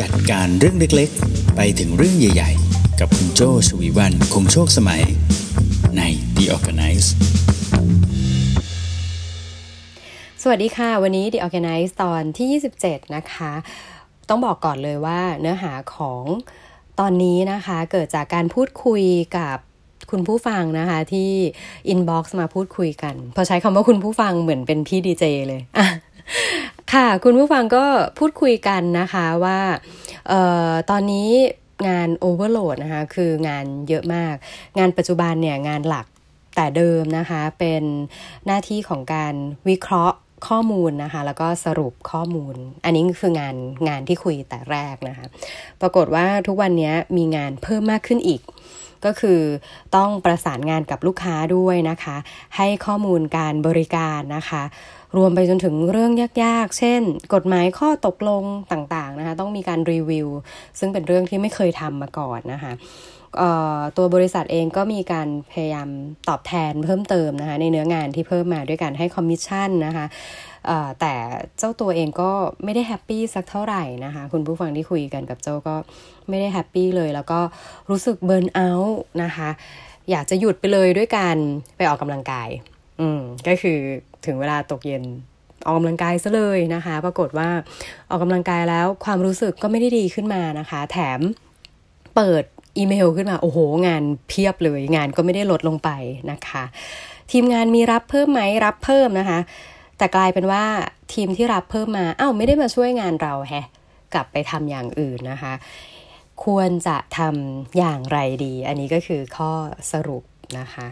จัดการเรื่องเล็กๆ ไปถึงเรื่องใหญ่ๆ กับคุณโจชวีวันคงโชคสมัย ใน The Organize สวัสดีค่ะ วันนี้ The Organize ตอนที่ 27 นะคะ ต้องบอกก่อนเลยว่าเนื้อหาของตอนนี้นะคะ เกิดจากการพูดคุยกับคุณผู้ฟังนะคะที่อินบ็อกซ์มาพูดคุยกัน พอใช้คำว่าคุณผู้ฟังเหมือนเป็นพี่ดีเจเลย ค่ะ คุณผู้ฟังก็พูดคุยกันนะคะว่าออตอนนี้งานโอเวอร์โหลดนะคะคืองานเยอะมาก งานปัจจุบันเนี่ยงานหลักแต่เดิมนะคะเป็นหน้าที่ของการวิเคราะห์ข้อมูลนะคะแล้วก็สรุปข้อมูล อันนี้คืองานงานที่คุยแต่แรกนะคะ ปรากฏว่าทุกวันนี้มีงานเพิ่มมากขึ้นอีก ก็คือต้องประสานงานกับลูกค้าด้วยนะคะ ให้ข้อมูลการบริการนะคะ รวมไปจนถึงเรื่องยากๆ เช่น กฎหมายข้อตกลงต่างๆนะคะ ต้องมีการรีวิว ซึ่งเป็นเรื่องที่ไม่เคยทำมาก่อนนะคะ ตัวบริษัทเองก็มีการพยายามตอบแทนเพิ่มเติมนะคะในเนื้องานที่เพิ่มมาด้วยการให้คอมมิชชั่นนะคะแต่เจ้าตัวเองก็ไม่ได้ happy สักเท่าไหร่นะคะคุณผู้ฟังที่คุยกันกับเจ้าก็ไม่ได้ happy เลย แล้วก็รู้สึกเบิร์นเอาท์นะคะอยากจะหยุดไปเลยด้วยการไปออกกำลังกาย อืมก็คือถึงเวลาตกเย็นออกกำลังกายซะเลยนะคะ ปรากฏว่าออกกำลังกายแล้วความรู้สึกก็ไม่ได้ดีขึ้นมานะคะ แถมเปิด อีเมลขึ้นมา โอ้โห งานเพียบเลย งานก็ไม่ได้ลดลงไปนะคะ ทีมงานมีรับเพิ่มไหมรับเพิ่มนะคะ แต่กลายเป็นว่าทีมที่รับเพิ่มมาเอ้าไม่ได้มาช่วยงานเราแฮะ กลับไปทำอย่างอื่นนะคะ ควรจะทำอย่างไรดี อันนี้ก็คือข้อสรุปนะคะ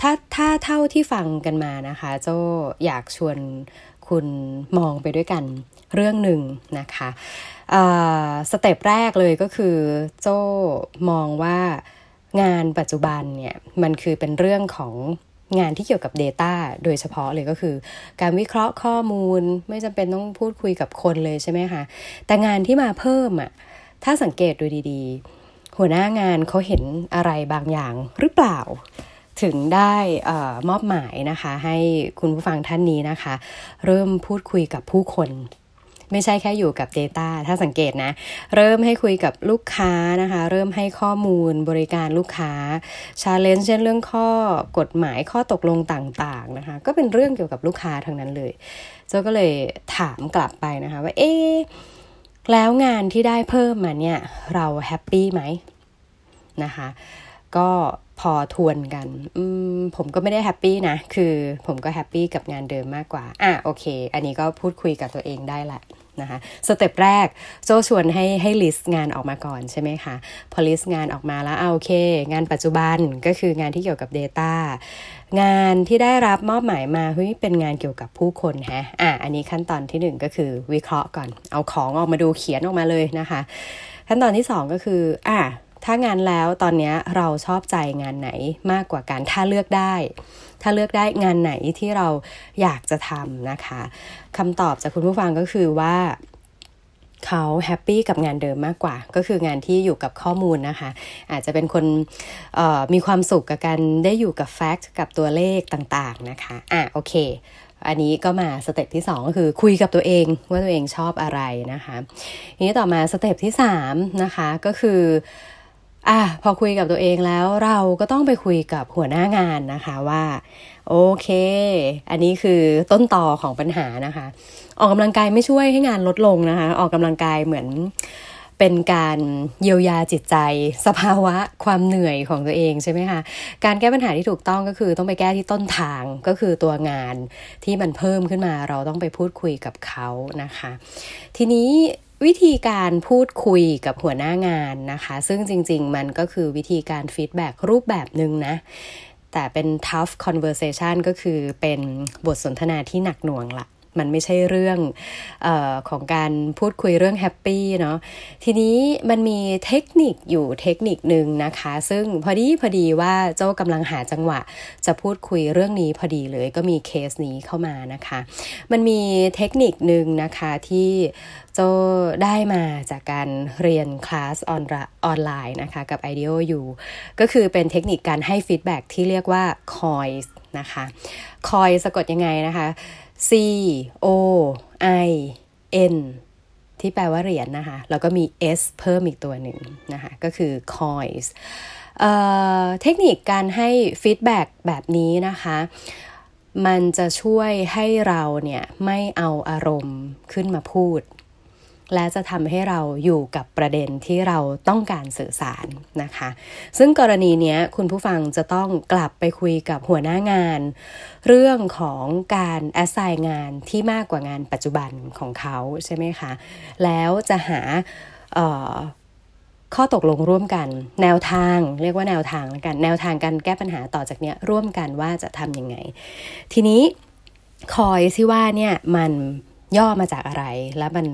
ถ้าถ้าเท่าที่ฟังกันมานะคะ โจอยากชวนคุณมองไปด้วยกัน เรื่องหนึ่งนะคะสเต็ปแรกเลยก็คือโจ้มองว่างานปัจจุบันเนี่ยมันคือเป็นเรื่องของงานที่เกี่ยวกับ Data โดยเฉพาะเลยก็คือ การวิเคราะห์ข้อมูลไม่จำเป็นต้องพูดคุยกับคนเลยใช่ไหมคะแต่งานที่มาเพิ่มอะ่ะถ้าสังเกตดูดีๆ หัวหน้างานเขาเห็นอะไรบางอย่างหรือเปล่า ถึงได้ออมอบหมายนะคะ ให้คุณผู้ฟังท่านนี้นะคะ เริ่มพูดคุยกับผู้คน ไม่ใช่แค่อยู่กับ Data ถ้าสังเกตนะ เริ่มให้คุยกับลูกค้านะคะ เริ่มให้ข้อมูลบริการลูกค้าchallenge เช่นเรื่องข้อกฎหมายข้อตกลงต่างๆนะคะ ก็เป็นเรื่องเกี่ยวกับลูกค้าทั้งนั้นเลยเจ้าก็เลยถามกลับไปนะคะ ว่าเอ๊แล้วงานที่ได้เพิ่มมาเนี่ย เรา happy ไหมนะคะ ก็พอทวนกันอืมผมก็ไม่ได้ happy นะ คือผมก็ happy กับงานเดิมมากกว่า อะโอเค อันนี้ก็พูดคุยกับตัวเองได้แหละ นะคะ step แรกโจชวนให้ให้ list งานออกมาก่อนใช่ไหมคะพอลิสต์งานออกมาแล้วเอาโอเค งานปัจจุบันก็คืองานที่เกี่ยวกับ Data งานที่ได้รับมอบหมายมาเฮ้ยเป็นงานเกี่ยวกับผู้คนฮะอะอันนี้ขั้นตอนที่ 1 ก็คือวิเคราะห์ก่อน เอาของออกมาดูเขียนออกมาเลยนะคะ ขั้นตอนที่ 2 ก็คืออะถ้างานแล้วตอนนี้เราชอบใจงานไหนมากกว่ากันถ้าเลือกได้ ถ้าเลือกได้งานไหนที่เราอยากจะทำนะคะคำตอบจากคุณผู้ฟังก็คือว่าเขา happy กับงานเดิมมากกว่า ก็คืองานที่อยู่กับข้อมูลนะคะ อาจจะเป็นคนมีความสุขกับการได้อยู่กับ fact กับตัวเลขต่างๆนะคะอะโอเค อันนี้ก็มา step ที่ 2 ก็คือคุยกับตัวเองว่าตัวเองชอบอะไรนะคะทีนี้ต่อมา step ที่3นะคะก็คือ อะพอคุยกับตัวเองแล้วเราก็ต้องไปคุยกับหัวหน้างานนะคะว่า โอเค อันนี้คือต้นต่อของปัญหานะคะ ออกกำลังกายไม่ช่วยให้งานลดลงนะคะ ออกกำลังกายเหมือนเป็นการเยียวยาจิตใจ สภาวะความเหนื่อยของตัวเองใช่ไหมคะการแก้ปัญหาที่ถูกต้องก็คือต้องไปแก้ที่ต้นทางก็คือตัวงานที่มันเพิ่มขึ้นมาเราต้องไปพูดคุยกับเขานะคะ ทีนี้ วิธีการพูดคุยกับหัวหน้างานนะคะ ซึ่งจริง ๆ มันก็คือวิธีการฟีดแบ็รูปแบบหนึ่งนะ แต่เป็น tough conversation ก็คือเป็นบทสนทนาที่หนักหน่วงละ มันไม่ใช่เรื่องออของการพูดคุยเรื่อง happy เนาะทีนี้มันมีเทคนิคอยู่เทคนิคหนึ่งนะคะ ซึ่งพอดีพอดีว่าเจ้ากำลังหาจังหวะ จะพูดคุยเรื่องนี้พอดีเลยก็มีเคสนี้เข้ามานะคะ มันมีเทคนิคหนึ่งนะคะที่โจได้มาจากการเรียนคลาสออนไลน์นะคะ กับ IDEO อยู่ก็คือเป็นเทคนิคการให้ฟีดแบ็ที่เรียกว่า COIS นะคะ COIS สะกดยังไงนะคะ C O I N ที่แปลว่าเหรียญนะคะ แล้วก็มี s เพิ่มอีกตัวหนึ่งนะคะ ก็คือ coins เเทคนิคการให้ฟีดแบ็กแบบนี้นะคะ มันจะช่วยให้เราเนี่ยไม่เอาอารมณ์ขึ้นมาพูด และจะทำให้เราอยู่กับประเด็นที่เราต้องการสื่อสารนะคะ ซึ่งกรณีนี้คุณผู้ฟังจะต้องกลับไปคุยกับหัวหน้างาน เรื่องของการแอสไซน์งานที่มากกว่างานปัจจุบันของเขาใช่ไหมคะ แล้วจะหาข้อตกลงร่วมกัน แนวทางเรียกว่าแนวทางแล้วกันแนวทางการแก้ปัญหาต่อจากนี้ร่วมกันว่าจะทำยังไง ทีนี้คอยที่ว่าเนี่ยมันย่อมาจากอะไรและมัน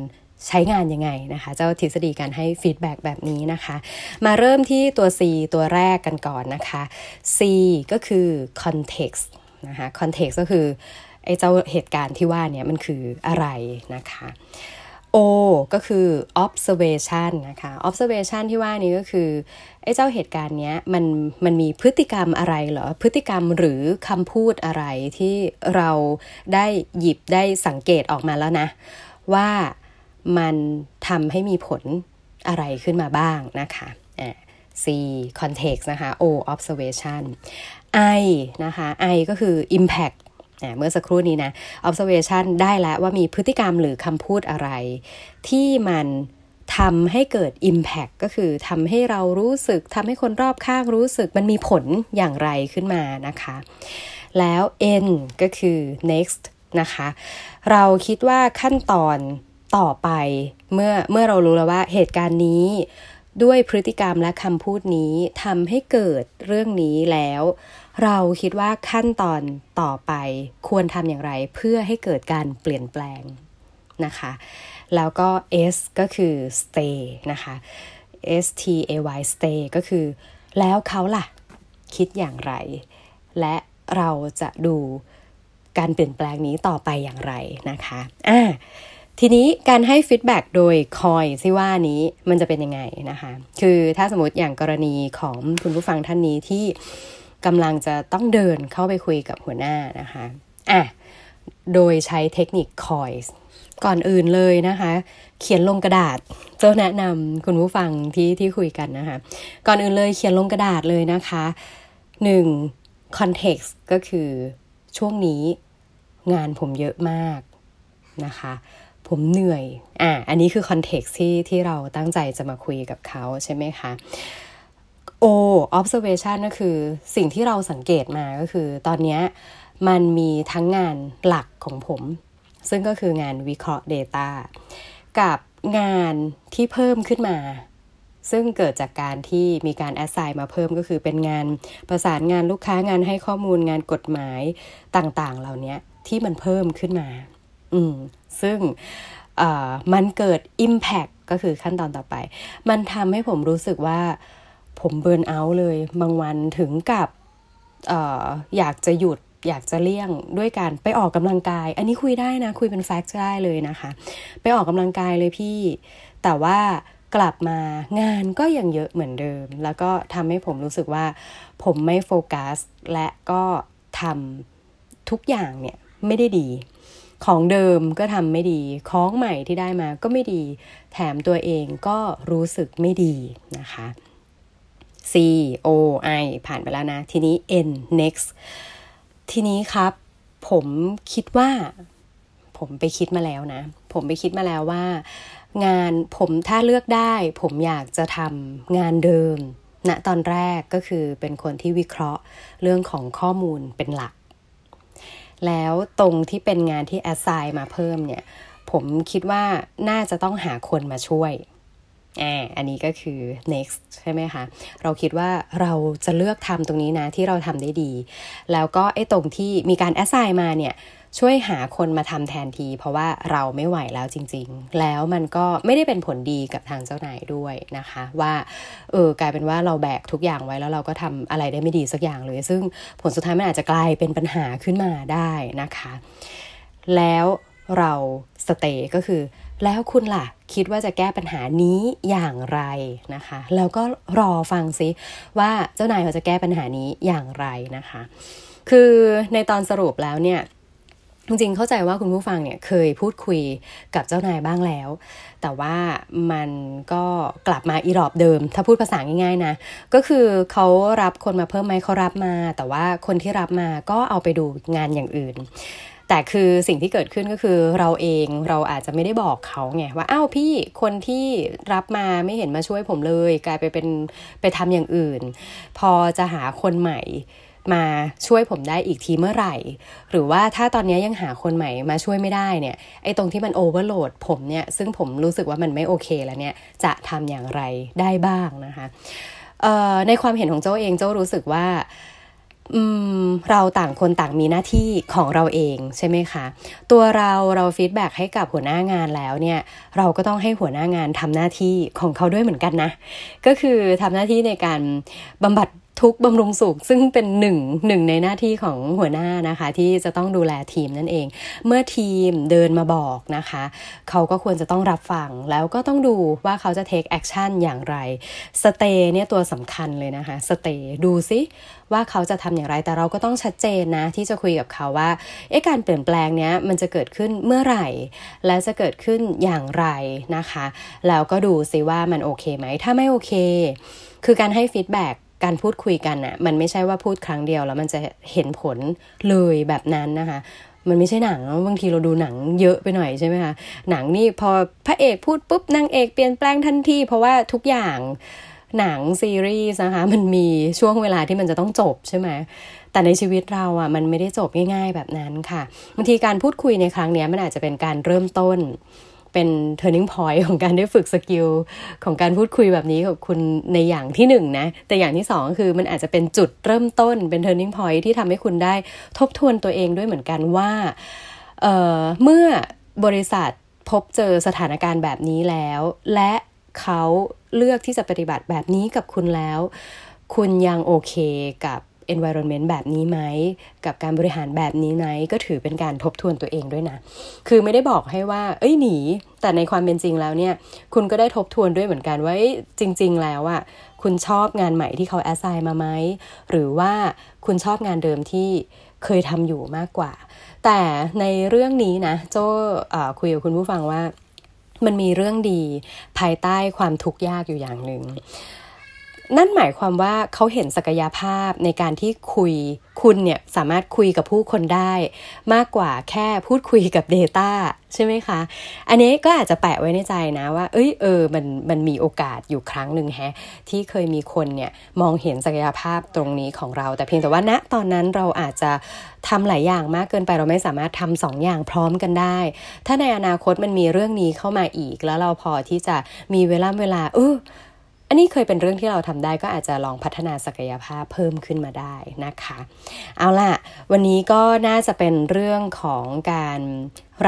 ใช้งานยังไงนะคะ เจ้าทฤษฎีการให้ฟีดแบ็แบบนี้นะคะ มาเริ่มที่ตัว C ตัวแรกกันก่อนนะคะ C ก็คือ context นะคะ context ก็คือไอ้เจ้าเหตุการณ์ที่ว่าเนี่ยมันคืออะไรนะคะ O ก็คือ observation นะคะ observation ที่ว่านี้ก็คือไอ้เจ้าเหตุการณ์เนี้ยมันมันมีพฤติกรรมอะไรเหรอ พฤติกรรมหรือคำพูดอะไรที่เราได้หยิบได้สังเกตออกมาแล้วนะ ว่า มันทำให้มีผลอะไรขึ้นมาบ้างนะคะ C context นะคะ O observation I นะคะ I ก็คือ impact เมื่อสักครู่นี้นะ observation ได้แล้วว่ามีพฤติกรรมหรือคำพูดอะไร ที่มันทำให้เกิด impact ก็คือทำให้เรารู้สึกทำให้คนรอบข้างรู้สึกมันมีผลอย่างไรขึ้นมานะคะ แล้ว N ก็คือ next นะคะ เราคิดว่าขั้นตอน ต่อไปเมื่อเมื่อเรารู้แล้วว่าเหตุการณ์นี้ด้วยพฤติกรรมและคำพูดนี้ทำให้เกิดเรื่องนี้แล้ว เราคิดว่าขั้นตอนต่อไปควรทำอย่างไรเพื่อให้เกิดการเปลี่ยนแปลงนะคะ แล้วก็ S ก็คือ stay นะคะ S T A Y stay ก็คือ แล้วเขาล่ะ คิดอย่างไร และเราจะดูการเปลี่ยนแปลงนี้ต่อไปอย่างไรนะคะอ่า ทีนี้การให้ฟีดแบ็กโดยคอยที่ว่านี้มันจะเป็นยังไงนะคะ คือถ้าสมมติอย่างกรณีของคุณผู้ฟังท่านนี้ที่กำลังจะต้องเดินเข้าไปคุยกับหัวหน้านะคะอะโดยใช้เทคนิคคอยก่อนอื่นเลยนะคะ เขียนลงกระดาษเจ้าแนะนำคุณผู้ฟังที่ที่คุยกันนะคะ ก่อนอื่นเลยเขียนลงกระดาษเลยนะคะหนึ่งคอนเท็กซ์ก็คือช่วงนี้งานผมเยอะมากนะคะ ผมเหนื่อย อะอันนี้คือคอนเท็กซ์ที่ที่เราตั้งใจจะมาคุยกับเขาใช่ไหมคะ O observation ก็คือสิ่งที่เราสังเกตมาก็คือ ตอนนี้มันมีทั้งงานหลักของผม ซึ่งก็คืองานวิเคราะห์ Data กับงานที่เพิ่มขึ้นมา ซึ่งเกิดจากการที่มีการแอสไซน์มาเพิ่มก็คือเป็นงานประสานงานลูกค้างานให้ข้อมูลงานกฎหมายต่างๆ เหล่านี้ที่มันเพิ่มขึ้นมา อืม ซึ่งมันเกิด Impact ก็คือขั้นตอนต่อไป มันทำให้ผมรู้สึกว่าผมเบิร์นเอาเลย บางวันถึงกับออยากจะหยุดอยากจะเลี่ยงด้วยการไปออกกำลังกาย อันนี้คุยได้นะ คุยเป็นแฟกต์ได้เลยนะคะ ไปออกกำลังกายเลยพี่ แต่ว่ากลับมางานก็ยังเยอะเหมือนเดิม แล้วก็ทำให้ผมรู้สึกว่า ผมไม่โฟกัส และก็ทำทุกอย่างเนี่ยไม่ได้ดี ของเดิมก็ทำไม่ดี ของใหม่ที่ได้มาก็ไม่ดี แถมตัวเองก็รู้สึกไม่ดีนะคะ C O I ผ่านไปแล้วนะ ทีนี้ N next ทีนี้ครับ ผมคิดว่า ผมไปคิดมาแล้วนะ ผมไปคิดมาแล้วว่า งานผมถ้าเลือกได้ ผมอยากจะทำงานเดิมณนะตอนแรกก็คือเป็นคนที่วิเคราะห์เรื่องของข้อมูลเป็นหลัก แล้วตรงที่เป็นงานที่แอสไซน์มาเพิ่มเนี่ย ผมคิดว่าน่าจะต้องหาคนมาช่วยอ่าอันนี้ก็คือ next ใช่ไหมคะ เราคิดว่าเราจะเลือกทำตรงนี้นะที่เราทำได้ดี แล้วก็ไอ้ตรงที่มีการแอสไซน์มาเนี่ย ช่วยหาคนมาทำแทนที เพราะว่าเราไม่ไหวแล้วจริง ๆ แล้วมันก็ไม่ได้เป็นผลดีกับทางเจ้านายด้วยนะคะ ว่าเออกลายเป็นว่าเราแบกทุกอย่างไว้แล้วเราก็ทำอะไรได้ไม่ดีสักอย่างเลย ซึ่งผลสุดท้ายมันอาจจะกลายเป็นปัญหาขึ้นมาได้นะคะ แล้วเราสเตย์ก็คือ แล้วคุณล่ะ คิดว่าจะแก้ปัญหานี้อย่างไรนะคะ แล้วก็รอฟังซิว่าเจ้านายเขาจะแก้ปัญหานี้อย่างไรนะคะ คือในตอนสรุปแล้วเนี่ย จริงๆเข้าใจว่าคุณผู้ฟังเนี่ยเคยพูดคุยกับเจ้านายบ้างแล้ว แต่ว่ามันก็กลับมาอีรอบเดิม ถ้าพูดภาษาง่ายๆนะ ก็คือเขารับคนมาเพิ่มไหมเขารับมา แต่ว่าคนที่รับมาก็เอาไปดูงานอย่างอื่น แต่คือสิ่งที่เกิดขึ้นก็คือเราเองเราอาจจะไม่ได้บอกเขาไงว่าอ้าวพี่คนที่รับมาไม่เห็นมาช่วยผมเลย กลายไปเป็นไปทำอย่างอื่น พอจะหาคนใหม่ มาช่วยผมได้อีกทีเมื่อไหร่ หรือว่าถ้าตอนนี้ยังหาคนใหม่มาช่วยไม่ได้เนี่ยไอ้ตรงที่มัน overload ผมเนี่ยซึ่งผมรู้สึกว่ามันไม่โอเคแล้วเนี่ยจะทำอย่างไรได้บ้างนะคะในความเห็นของเจ้าเองเจ้ารู้สึกว่าเราต่างคนต่างมีหน้าที่ของเราเองใช่ไหมคะ ตัวเราเรา feedback ให้กับหัวหน้างานแล้วเนี่ย เราก็ต้องให้หัวหน้างานทำหน้าที่ของเขาด้วยเหมือนกันนะ ก็คือทำหน้าที่ในการบำบัด ทุกบำรุงสุขซึ่งเป็นหนึ่งหนึ่งในหน้าที่ของหัวหน้านะคะ ที่จะต้องดูแลทีมนั่นเอง เมื่อทีมเดินมาบอกนะคะ เขาก็ควรจะต้องรับฟัง แล้วก็ต้องดูว่าเขาจะ take action อย่างไรสเตย์เนี่ยตัวสำคัญเลยนะคะสเตย์ดูซิว่าเขาจะทำอย่างไรแต่เราก็ต้องชัดเจนนะ ที่จะคุยกับเขาว่าเอ๊ะการเปลี่ยนแปลงเนี้ยมันจะเกิดขึ้นเมื่อไหร่ และจะเกิดขึ้นอย่างไรนะคะ แล้วก็ดูซิว่ามันโอเคไหมถ้าไม่โอเค คือการให้ฟีดแบ็ก การพูดคุยกันอะ่ะมันไม่ใช่ว่าพูดครั้งเดียวแล้วมันจะเห็นผลเลยแบบนั้นนะคะมันไม่ใช่หนังบางทีเราดูหนังเยอะไปหน่อยใช่ไหมคะหนังนี่พอพระเอกพูดปุ๊บนางเอกเปลี่ยนแปลงทันที เพราะว่าทุกอย่างหนังซีรีส์นะคะมันมีช่วงเวลาที่มันจะต้องจบใช่ไหมแต่ในชีวิตเราอะ่ะมันไม่ได้จบง่าย ๆ แบบนั้นค่ะบางทีการพูดคุยในครั้งนี้มันอาจจะเป็นการเริ่มต้น เป็น turning point ของการได้ฝึกสกิลของการพูดคุยแบบนี้กับคุณในอย่างที่หนึ่งนะ แต่อย่างที่สองคือมันอาจจะเป็นจุดเริ่มต้นเป็น turning point ที่ทำให้คุณได้ทบทวนตัวเองด้วยเหมือนกันว่าเเมื่อบริษัทพบเจอสถานการณ์แบบนี้แล้ว และเขาเลือกที่จะปฏิบัติแบบนี้กับคุณแล้ว คุณยังโอเคกับ environment แบบนี้ไหม กับการบริหารแบบนี้ไหม ก็ถือเป็นการทบทวนตัวเองด้วยนะ คือไม่ได้บอกให้ว่า เอ้ยหนี แต่ในความเป็นจริงแล้วเนี่ย คุณก็ได้ทบทวนด้วยเหมือนกันว่าจริง ๆ แล้วอะ่ะคุณชอบงานใหม่ที่เขาแอสไซน์มาไหม หรือว่าคุณชอบงานเดิมที่เคยทำอยู่มากกว่า แต่ในเรื่องนี้นะ โจ้คุยกับคุณผู้ฟังว่ามันมีเรื่องดีภายใต้ความทุกข์ยากอยู่อย่างหนึ่ง นั่นหมายความว่าเขาเห็นศักยภาพในการที่คุยคุณเนี่ยสามารถคุยกับผู้คนได้ มากกว่าแค่พูดคุยกับ Data ใช่ไหมคะ อันนี้ก็อาจจะแปะไว้ในใจนะว่า เอ้ยเออมันมันมีโอกาสอยู่ครั้งหนึ่งแฮะ ที่เคยมีคนเนี่ยมองเห็นศักยภาพตรงนี้ของเรา แต่เพียงแต่ว่าณตอนนั้นเราอาจจะทำหลายอย่างมากเกินไปเราไม่สามารถทำสองอย่างพร้อมกันได้ ถ้าในอนาคตมันมีเรื่องนี้เข้ามาอีกแล้วเราพอที่จะมีเวลาเวลาเออ อันนี้เคยเป็นเรื่องที่เราทำได้ก็อาจจะลองพัฒนาศักยภาพเพิ่มขึ้นมาได้นะคะ เอาล่ะ วันนี้ก็น่าจะเป็นเรื่องของการ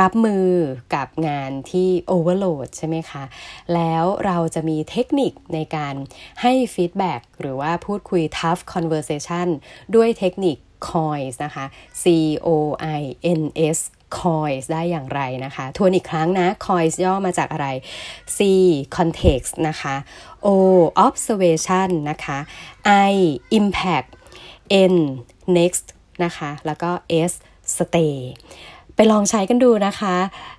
รับมือกับงานที่โอเวอร์โหลดใช่ไหมคะ แล้วเราจะมีเทคนิคในการให้ฟีดแบ็กหรือว่าพูดคุย tough conversation ด้วยเทคนิค COINS นะคะ C O I N S coins ได้อย่างไรนะคะทวนอีกครั้งนะ coins ย่อมาจากอะไร C context นะคะ O observation นะคะ I impact N next นะคะ แล้วก็ S stay ไปลองใช้กันดูนะคะ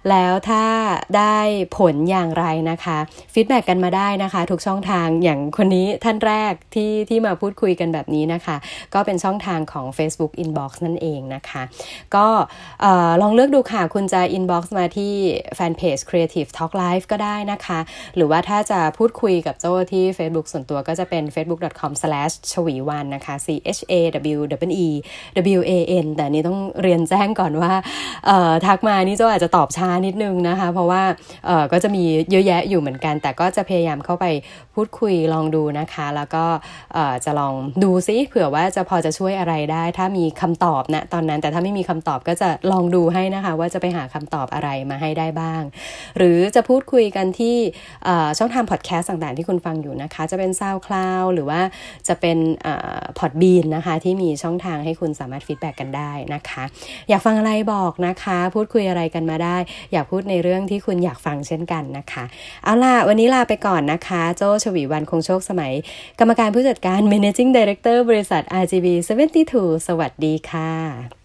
แล้วถ้าได้ผลอย่างไรนะคะ feedback กันมาได้นะคะ ทุกช่องทางอย่างคนนี้ท่านแรกที่ที่มาพูดคุยกันแบบนี้นะคะ ก็เป็นช่องทางของ Facebook Inbox นั่นเองนะคะ ก็ลองเลือกดูค่ะ คุณจะ Inbox มาที่แฟนเพจ Creative Talk Live ก็ได้นะคะ หรือว่าถ้าจะพูดคุยกับโจ้ที่ Facebook ส่วนตัวก็จะเป็น facebook.com slash ชวีวันนะคะ c h a w e w a n แต่นี้ต้องเรียนแจ้งก่อนว่าทักมานี่โจอาจจะตอบช้านิดนึงนะคะ เพราะว่าก็จะมีเยอะแยะอยู่เหมือนกัน แต่ก็จะพยายามเข้าไปพูดคุยลองดูนะคะ แล้วก็จะลองดูซิเผื่อว่าจะพอจะช่วยอะไรได้ ถ้ามีคำตอบนะตอนนั้น แต่ถ้าไม่มีคำตอบก็จะลองดูให้นะคะ ว่าจะไปหาคำตอบอะไรมาให้ได้บ้าง หรือจะพูดคุยกันที่ช่องทางพอดแคสต์ต่างๆ ที่คุณฟังอยู่นะคะ จะเป็น SoundCloud หรือว่าจะเป็น Podbean นะคะ ที่มีช่องทางให้คุณสามารถ feedback กันได้นะคะ อยากฟังอะไรบอกนะนะคะ พูดคุยอะไรกันมาได้ อยากพูดในเรื่องที่คุณอยากฟังเช่นกันนะคะ เอาล่ะ วันนี้ลาไปก่อนนะคะ โจชวีวันคงโชคสมัย กรรมการผู้จัดการ managing director บริษัท RGB 72 สวัสดีค่ะ